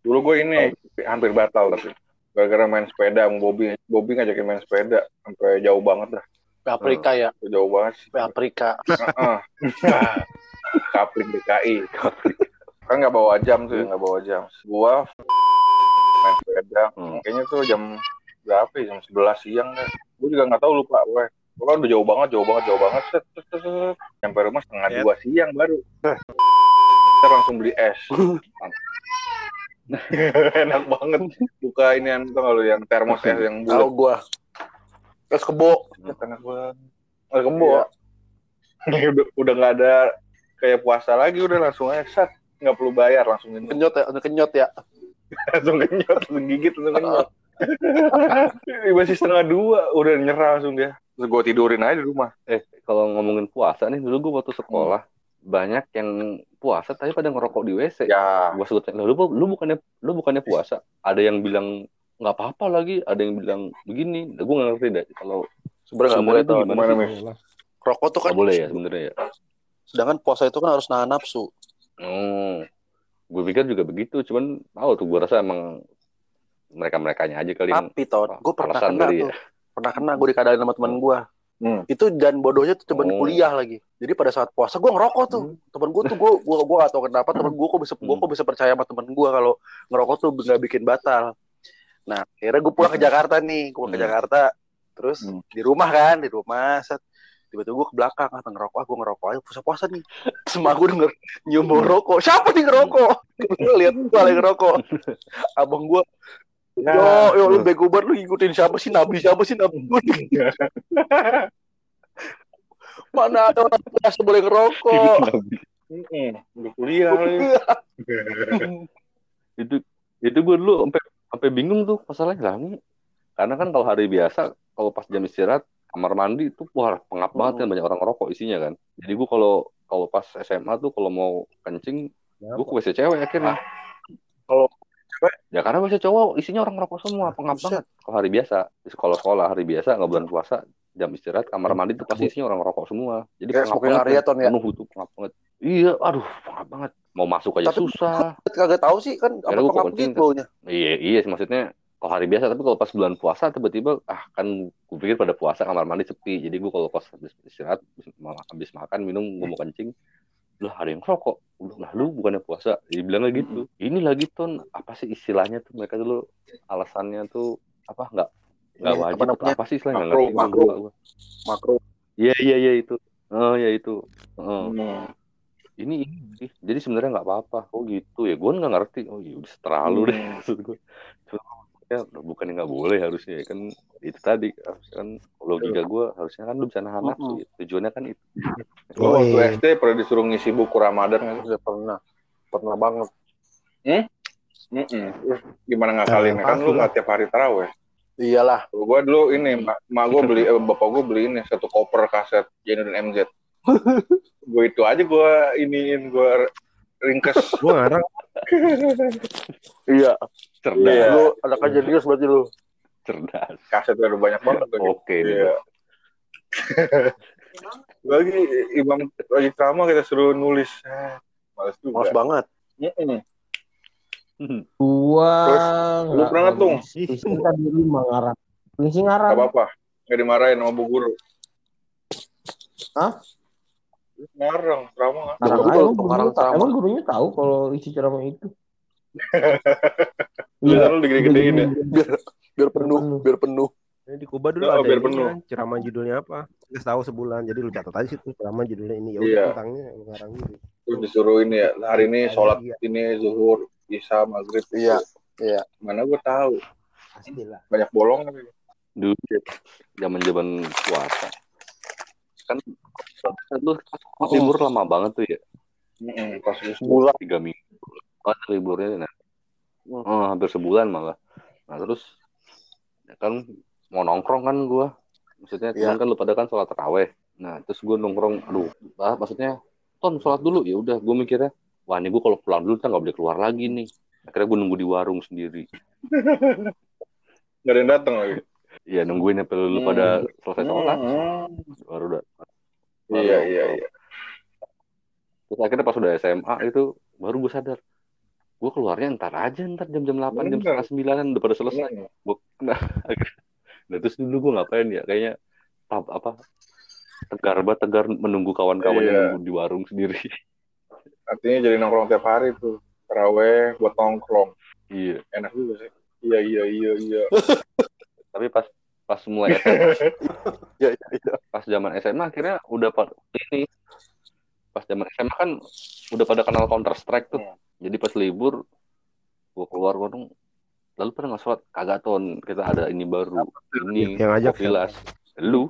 Dulu gue ini hampir batal tapi gara-gara main sepeda sama Bobby. Bobby ngajakin main sepeda sampai jauh banget dah. Ke Afrika ya, Sampai Jauh banget. ke Afrika. Heeh. Kapling DKI. Kan nggak bawa jam tuh, ya, nggak bawa jam. Gua main sepeda. Hmm. Kayaknya tuh jam berapa ya? Jam 11 siang deh. Gue juga nggak tahu lupa gue. Pokoknya udah jauh banget, jauh banget, jauh banget. Set, set, set, set. Sampai rumah setengah Ya. dua siang baru. Kita langsung beli es. Enak banget. Buka ini yang nggak lu yang termos es yang bulat. gua. Es kebo. Enak banget. Oh, kembo. udah udah nggak ada kayak puasa lagi udah langsung aja set nggak perlu bayar langsung ini Kenyot ya, kenyot ya. langsung kenyot langsung gigit langsung kenyot Ini masih setengah dua udah nyerah langsung dia terus gue tidurin aja di rumah Eh, kalau ngomongin puasa nih, dulu gue waktu sekolah banyak yang puasa tapi pada ngerokok di WC. ya Gua sebut, "Lah, lu, lu bukannya lu bukannya puasa. Ada yang bilang nggak apa-apa lagi, ada yang bilang begini. Gue nggak ngerti deh. Kalau Sebenarnya nggak boleh itu tuh. gimana sih? Rokok tuh kan nggak boleh ya sebenarnya ya. Sedangkan puasa itu kan harus nahan nafsu. Oh, gue pikir juga begitu. Cuman tahu tuh, gue rasa emang mereka merekanya aja kali yang Tapi ton, gue pernah alasan kena tuh. ya. Pernah kena gue dikadain sama teman gue. Hmm. Itu dan bodohnya tuh teman Oh. kuliah lagi. Jadi pada saat puasa gue ngerokok tuh. Temen gue tuh gue gue gue gak tau kenapa temen gue kok bisa gue kok bisa percaya sama temen gue kalau ngerokok tuh nggak bikin batal. Nah akhirnya gue pulang ke Jakarta nih, gue ke Hmm. Jakarta. Terus Hmm. di rumah kan, di rumah set tiba-tiba gue ke belakang ah ngerokok ah gue ngerokok aja puasa-puasa nih. Semua gue denger nyium bau rokok. Siapa nih ngerokok? Gue lihat gue lagi ngerokok. Abang gue yo yo lu bego banget lu ngikutin siapa sih? Nabi siapa sih? Nabi mana ada orang puasa boleh ngerokok? Mm-mm. udah kuliah itu itu gue dulu sampai sampai bingung tuh masalahnya. Lah ini karena kan kalau hari biasa kalau pas jam istirahat kamar mandi tuh wah pengap banget kan banyak orang ngerokok isinya kan. Jadi gue kalau kalau pas SMA tuh kalau mau kencing gue ke WC cewek akhirnya. Kalau cewek? ya karena WC cowok isinya orang ngerokok semua pengap Buset. banget kalau hari biasa di sekolah-sekolah hari biasa nggak bulan puasa jam istirahat kamar mandi tuh pasti isinya orang ngerokok semua. Jadi Kayak pengap banget area. Ton, ya? penuh itu pengap banget. Iya aduh pengap banget. Mau masuk aja Tapi- susah. kagak tahu sih kan apa pengap gitu baunya? Iya, iya sih maksudnya kalau hari biasa tapi kalau pas bulan puasa tiba-tiba ah kan gue pikir pada puasa kamar mandi sepi. Jadi gue kalau pas habis istirahat habis, ma- habis makan minum gue mau kencing. Lah ada yang rokok udah lah lu bukannya puasa? Dibilang lagi gitu. Ini lagi ton. Apa sih istilahnya tuh? Mereka dulu alasannya tuh apa nggak nggak wajib apa apa, namanya? apa sih istilahnya? Makro, ngerti makro. gua. makro. Iya iya iya itu. Oh ya itu. Heeh. Hmm. ini ini jadi sebenarnya nggak apa-apa. Oh gitu. Ya gue nggak ngerti. Oh iya udah terlalu deh Hmm. maksud gue Cuma, ya bukan nggak boleh harusnya kan itu tadi harusnya kan logika gue harusnya kan lu bisa nahan nafsu Mm-mm. ya. tujuannya kan itu Lu waktu iya. SD pernah disuruh ngisi buku Ramadan nggak? Udah pernah pernah banget Mm-mm. Terus gimana ngakalinnya? Kan lu nggak tiap hari taraweh. iyalah gua dulu ini, mak, mak gua beli, eh, bapak gua beli ini satu koper kaset Jeno dan MZ. gue itu aja gua iniin gua ringkes. Gue ngarang iya cerdas Iya. lu ada kejadian berarti lu cerdas Kasetnya udah banyak banget. oke nih Iya. lagi imam lagi ceramah kita suruh nulis. Eh, Males juga. males banget Mm-mm. Gua Terus, lu nggak- pernah nggak, Tung? Ngisi tadi lima ngarang. Ngisi Gak ngarang. apa-apa. Nggak dimarahin sama bu guru. Ngarang, ceramah nggak? Nah, Emang, gua emang, ceramah. emang gurunya tahu kalau isi ceramah itu. Tulisan lu digede-gedein ya? biar biar penuh, biar penuh. Ini di Kuba dulu Oh, ada biar ini penuh. kan, ceramah judulnya apa? Nggak tahu sebulan. Jadi lu catat aja situ ceramah judulnya ini. Ya udah Iya. tentangnya lu ngarang gitu. Terus disuruh ini ya, hari ini sholat Iya. ini zuhur, isya, maghrib. Iya, iya. Mana gue tahu, Pastilah. banyak bolong tapi. dulu zaman zaman puasa kan lu libur lama banget tuh ya. Mm-mm, pas gue Bulan. tiga minggu. Pas liburnya nah. Oh, hampir sebulan malah. Nah terus ya kan mau nongkrong kan gua. Maksudnya Iya. teman kan lu pada kan sholat taraweh nah terus gua nongkrong aduh ah, maksudnya ton sholat dulu. Ya udah gua mikirnya wah ini gua kalau pulang dulu kan nggak boleh keluar lagi nih. Akhirnya gua nunggu di warung sendiri. Nggak ada yang datang lagi. ya nungguin sampai lu Hmm. pada selesai sholat. Mm-mm. baru udah Iya, iya, iya. Terus akhirnya pas udah SMA itu baru gue sadar. Gue keluarnya ntar aja ntar jam-jam 8, jam setengah 9 udah pada selesai. Mm. Gua, nah, akhirnya- nah, terus dulu gue ngapain ya? Kayaknya tab, apa tegar banget tegar menunggu kawan-kawan yang Iya. di warung sendiri. Artinya jadi nongkrong tiap hari tuh. Terawih buat nongkrong. iya. Enak juga sih. Iya, iya, iya, iya. Tapi pas pas mulai SMA, Iya, iya, iya. pas zaman SMA akhirnya udah ini. Pas zaman SMA kan udah pada kenal Counter Strike tuh. Hmm. Jadi pas libur gue keluar warung lalu pada nggak sholat. Kagak ton. Kita ada ini baru. Ini Yang ngajak Kopilas lu.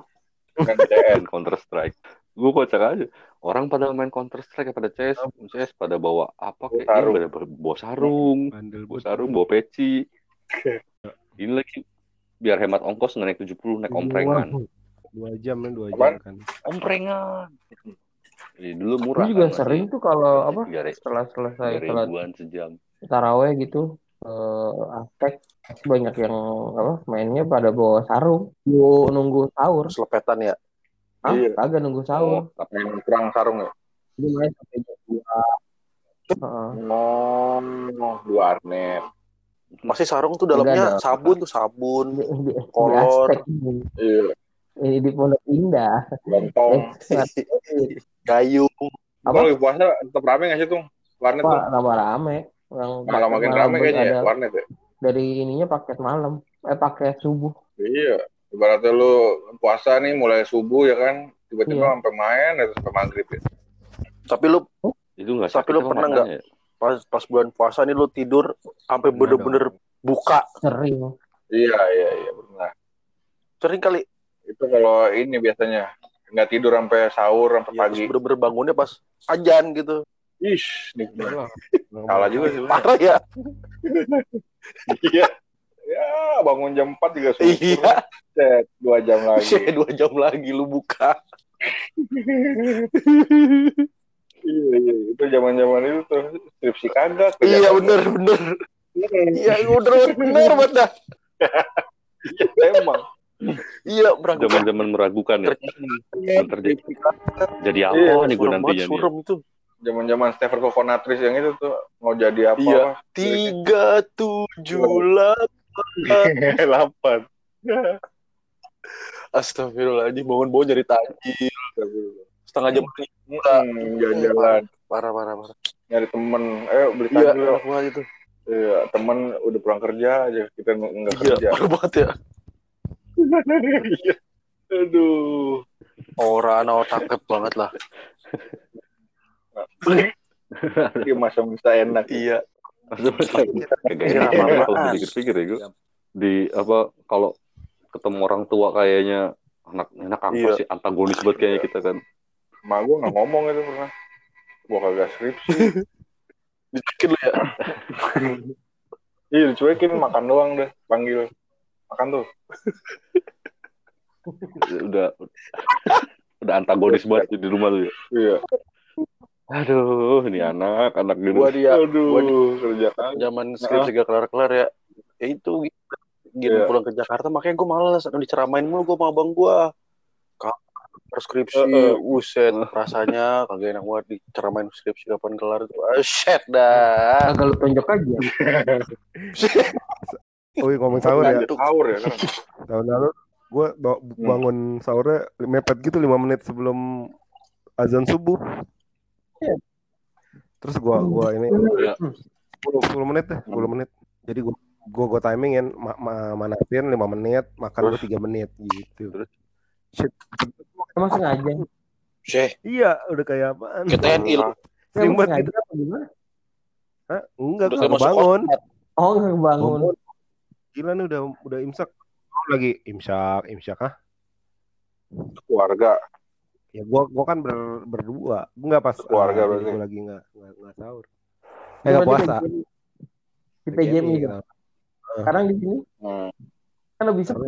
Kan Counter Strike. Gue kocak aja. Orang pada main Counter Strike pada CS CS pada bawa apa kayak ini pada bawa sarung. Bawa sarung bawa peci. Ini lagi biar hemat ongkos naik 70 naik omprengan Dua jam kan, dua jam kan. omprengan Jadi dulu murah juga kan, sering tuh kalau apa tiga re- setelah selesai ribuan sejam taraweh gitu eh aspek banyak yang apa mainnya pada bawa sarung nunggu nunggu sahur Selepetan ya. ah Iya. kagak nunggu oh, sahur tapi Main perang sarung ya. dia main sampai jam dua Heeh. Oh, dua arnet. Pasti sarung tuh dalamnya Enggak sabun tuh sabun. Kolor. Iya, ini di Pondok Indah lontong. Eh, Gayung. Apa? Kalau lagi puasa tetap rame nggak sih tuh? Warnet tuh. Pak tambah rame yang Malah makin malam rame kayaknya ya, warnet ya. dari ininya paket malam eh paket subuh Iya. Ibaratnya lu puasa nih mulai subuh ya kan, tiba-tiba Iya. sampai main sampai maghrib ya. Tapi lu itu nggak Tapi lu pernah matanya ya? Pas pas bulan puasa nih lu tidur sampai Pernah bener-bener buka. sering Iya, iya, iya benar. Sering kali. Itu kalau ini biasanya nggak tidur sampai sahur sampai Ya, pagi. bener-bener bangunnya pas ajan gitu. Ish, nikmat. Salah juga sih. Parah ya. Iya. Ya, bangun jam 4 juga syukur. Iya. Set, dua jam lagi. Dua jam lagi lu buka. iya, iya. Itu zaman-zaman itu tuh skripsi kagak. Iya bener bener. Iya bener bener banget dah. Emang. Iya meragukan. zaman-zaman meragukan ya Iya, terjadi jadi apa Iya, nih gue nantinya suram itu. Zaman-zaman Stephen Coconutris yang itu tuh mau jadi apa? Iya. Tiga tujuh delapan. Delapan. Astagfirullahaladzim bangun-bangun nyari tajil. Setengah jam lagi. Hmm, jalan-jalan Parah parah parah. nyari temen. Ayo beli Iya enak banget itu. Iya, temen udah pulang kerja aja kita nggak nggak Iya kerja. parah banget ya. Iya. Aduh. Orang cakep banget lah. Dia masa-masa enak. Iya. kagak Iya, enak banget kalau apaan? dipikir-pikir ya gue di apa kalau ketemu orang tua kayaknya anak anak apa Iya. sih antagonis banget kayaknya kita kan Ma gue nggak ngomong itu pernah. Gua kagak skripsi. Dicekin lu ya. Iya, dicuekin makan doang deh. Panggil. Makan tuh. udah udah antagonis banget di rumah tuh ya. Iya. aduh ini anak anak gitu Gua dia Aduh, gua di- kerja kan. zaman skripsi gak kelar-kelar ya. Ya itu gitu. Gini Iya. pulang ke Jakarta makanya gue aduh diceramain mulu gue sama abang gue Kapan skripsi Heeh. uset rasanya kagak enak banget diceramain skripsi kapan kelar tuh ah, shit dah agak lu tonjok aja Oh, iya, ngomong sahur ya. Sahur ya kan. Tahun lalu gue bangun sahurnya mepet gitu lima menit sebelum azan subuh. Iya. Terus gua gua ini Iya. 10, 10 menit deh, 10 menit. Jadi gua gua, gua timingin ma ma manasin 5 menit, makan gua 3 menit gitu. Terus? Shit. Emang sengaja. Syeh, Iya, udah kayak apaan? ke TNI lu. Sering banget gitu. apa gimana? Hah? Enggak, Udah masuk bangun. Oh, nggak kebangun. Gila nih udah udah imsak. Oh, lagi imsak, imsak ah. Keluarga. Ya gua gua kan ber, berdua. Enggak pas Keluarga ah, berarti. gua lagi enggak enggak enggak sahur. Eh enggak puasa. Di PJMI gitu. Sekarang di sini Hmm. kan lebih sepi.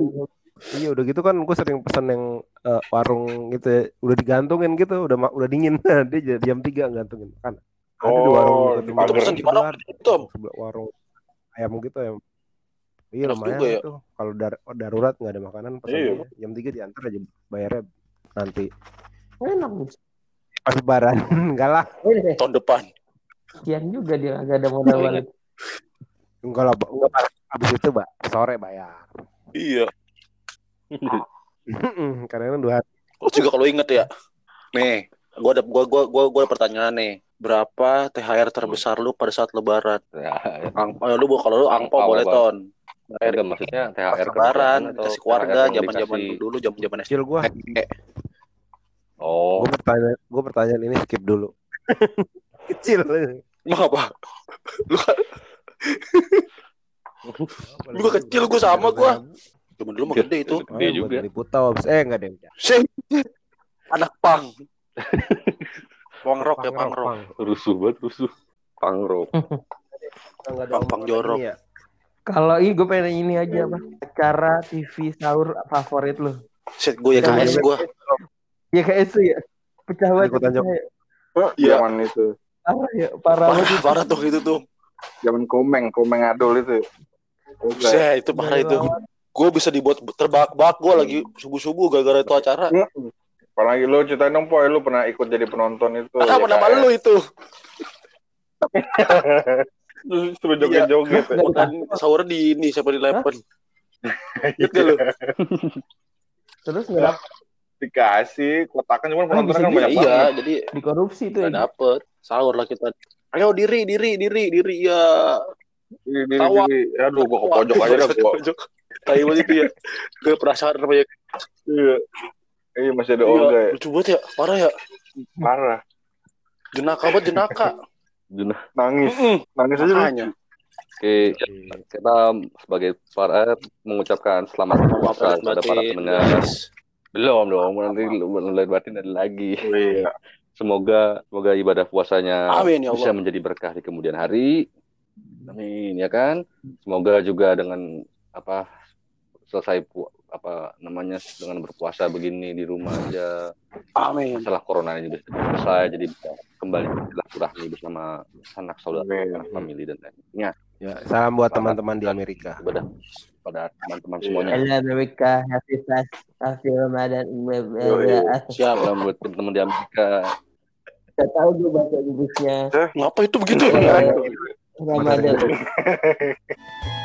Iya udah gitu kan gue sering pesan yang eh, warung gitu ya, udah digantungin gitu udah udah dingin dia jam 3 gantungin kan ada di Oh, warung di dekat pagar. rumah Pesan di mana itu, sebelah warung ayam gitu ya iya Enak lumayan ya. itu kalau dar- darurat nggak ada makanan pesan Iya. jam 3 diantar aja bayarnya nanti Enak nih. pas lebaran enggak lah Tahun depan. Kasihan juga dia nggak ada modal balik. enggak lah enggak abis itu mbak sore bayar Iya. Karena kan dua hari Terus juga kalau inget ya. Nih, gua ada gua gua gua gua ada pertanyaan nih. Berapa THR terbesar lu pada saat lebaran? Ya, Ang, oh, lu kalau lu angpo Angpau, boleh Bang. ton. enggak maksudnya Pas THR lebaran kasih keluarga zaman-zaman dulu zaman-zaman kecil gue Oh, gue pertanyaan gue pertanyaan ini skip dulu kecil Emang apa? Lu kan Lu gua kecil, gua sama gua. Zaman dulu mah gede itu. Oh, Dia juga. Dari Putau. Eh enggak deh. Sih. Anak pang. Pang rock ya pang rock. Pang. rusuh banget, rusuh. Pangrok. Enggak ada Pang-pang omongan jorok. ya. Kalau ini gue pengen ini aja apa? Acara TV sahur favorit lu. Set gue ya KS gua. Ya kayak itu ya. Pecah banget. Ikutan jawab. pecah Iya. Zaman itu. Parah ya, parah Parah, banget. parah tuh itu tuh. Zaman komeng, komeng adul itu. Set, itu parah itu. Gue bisa dibuat terbak-bak gue lagi subuh-subuh gara-gara itu acara. Apalagi lu ceritain dong, Poy, lu pernah ikut jadi penonton itu. Apa ya, nama kayak- lu itu? Suruh joget-joget. ya. Makan sahur di ini siapa di Lepen. Gak lu? Terus nggak dapet Dikasih kotakan cuman penonton kan gitu. banyak Iya, banget. jadi dikorupsi tuh gak ya. dapet. Sahur lah kita. Ayo diri, diri, diri, diri. Ya. Diri, diri, Tawa. diri. Aduh, gua ke pojok aja dah gua. Tai banget itu ya. Gue perasaan namanya. Iya. Iya, masih ada Iya, Olga ya. lucu banget ya. Parah ya. Parah. Jenaka banget jenaka. Junah. Nangis. Mm-mm. Nangis aja. Makanya. Oke, kita sebagai para mengucapkan selamat puasa kepada para temennya. Belum dong, nanti mulai batin ada lagi. Iya. Semoga semoga ibadah puasanya Amin ya bisa menjadi berkah di kemudian hari. Amin ya kan. Semoga juga dengan apa selesai pu, apa namanya dengan berpuasa begini di rumah aja Amin. setelah corona ini bisa selesai jadi bisa kembali bersilaturahmi bersama sanak saudara, Amin. sanak famili dan lainnya. Ya, salam buat teman-teman di Amerika. Ibadah pada teman-teman Iya. semuanya. Halo Amerika, happy fast, happy Ramadan. Yoi. Siap. Salam buat teman-teman di Amerika. Gak tahu gue baca judulnya Ngapa itu begitu? Eh, Ramadan.